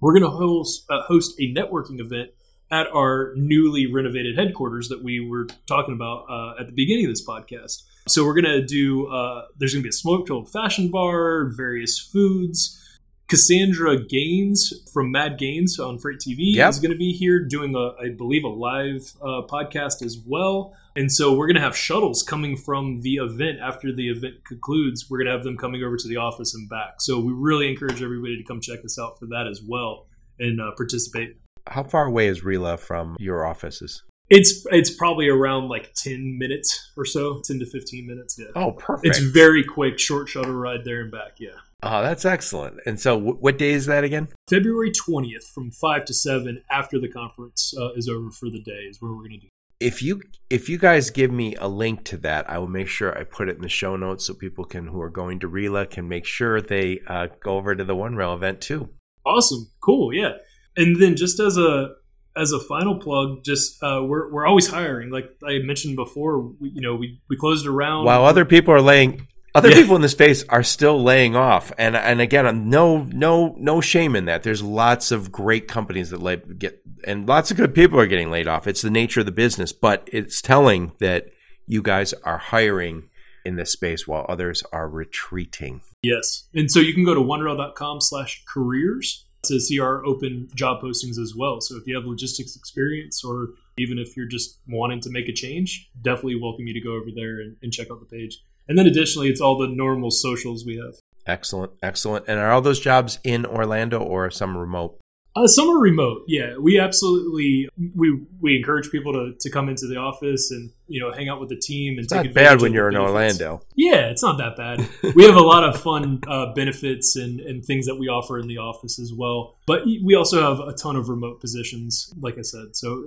we're going to host uh, host a networking event at our newly renovated headquarters that we were talking about uh, at the beginning of this podcast. So we're gonna do. Uh, there's gonna be a smoke filled fashion bar, various foods. Cassandra Gaines from Mad Gaines on Freight TV Yep. is going to be here doing a, I believe, a live uh, podcast as well. And so we're going to have shuttles coming from the event after the event concludes. We're going to have them coming over to the office and back. So we really encourage everybody to come check us out for that as well and uh, participate. How far away is RILA from your offices? It's it's probably around like ten minutes or so, ten to fifteen minutes. Yeah, Oh, perfect. it's very quick, short shuttle ride there and back. Yeah, oh, that's excellent. And so, w- what day is that again? February twentieth from five to seven after the conference uh, is over for the day is where we're going to do. If you if you guys give me a link to that, I will make sure I put it in the show notes so people can who are going to RILA can make sure they uh, go over to the OneRail event too. Awesome, cool, yeah. And then just as a as a final plug, just uh, we're we're always hiring. Like I mentioned before, we, you know we we closed around While other people are laying, other Yeah. people in the space are still laying off, and and again, no no no shame in that. There's lots of great companies that lay, get, and lots of good people are getting laid off. It's the nature of the business, but it's telling that you guys are hiring in this space while others are retreating. Yes. And so you can go to onerail.com slash careers to see our open job postings as well. So if you have logistics experience or even if you're just wanting to make a change, definitely welcome you to go over there and, and check out the page. And then additionally, it's all the normal socials we have. Excellent, excellent. And are all those jobs in Orlando or some remote? Uh, some are remote. Yeah, we absolutely we we encourage people to, to come into the office and you know hang out with the team and It's take not bad when you're in benefits. Orlando. Yeah, it's not that bad. we have a lot of fun uh, benefits and, and things that we offer in the office as well. But we also have a ton of remote positions, like I said. So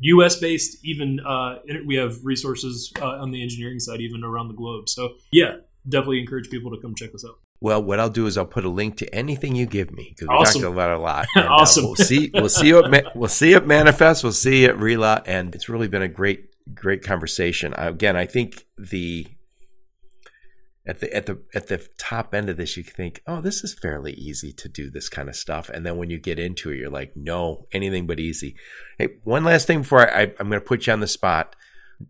U.S. based, even uh, we have resources uh, on the engineering side, even around the globe. So yeah, definitely encourage people to come check us out. Well, what I'll do is I'll put a link to anything you give me because we Awesome. talked about it a lot. And, uh, Awesome. we'll see. We'll see you at Ma- we'll see you at Manifest. We'll see you at RILA, and it's really been a great great conversation. Uh, again, I think the at the at the at the top end of this, you think, oh, this is fairly easy to do this kind of stuff, and then when you get into it, you're like, no, anything but easy. Hey, one last thing before I, I I'm going to put you on the spot.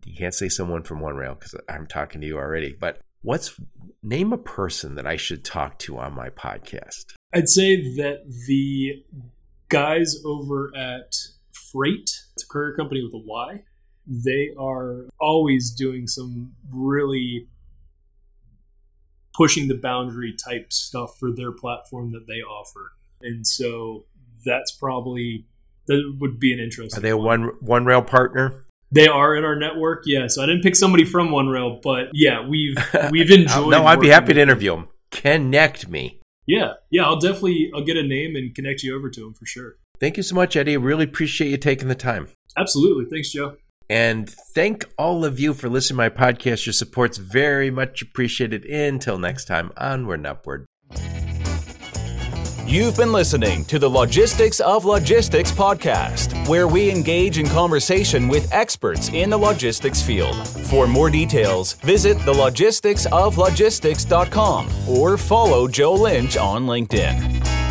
You can't say someone from OneRail because I'm talking to you already, but. What's name a person that I should talk to on my podcast? I'd say that the guys over at Frayt, it's a courier company with a Y, they are always doing some really pushing the boundary type stuff for their platform that they offer. And so that's probably that would be an interest. Are they a one OneRail partner? They are in our network, yeah. So I didn't pick somebody from OneRail, but yeah, we've we've enjoyed. no, I'd be happy to interview them. Connect me. Yeah, yeah, I'll definitely I'll get a name and connect you over to them for sure. Thank you so much, Eddie. Really appreciate you taking the time. Absolutely, thanks, Joe. And thank all of you for listening to my podcast. Your support's very much appreciated. Until next time, onward and upward. You've been listening to the Logistics of Logistics podcast, where we engage in conversation with experts in the logistics field. For more details, visit thelogisticsoflogistics.com or follow Joe Lynch on LinkedIn.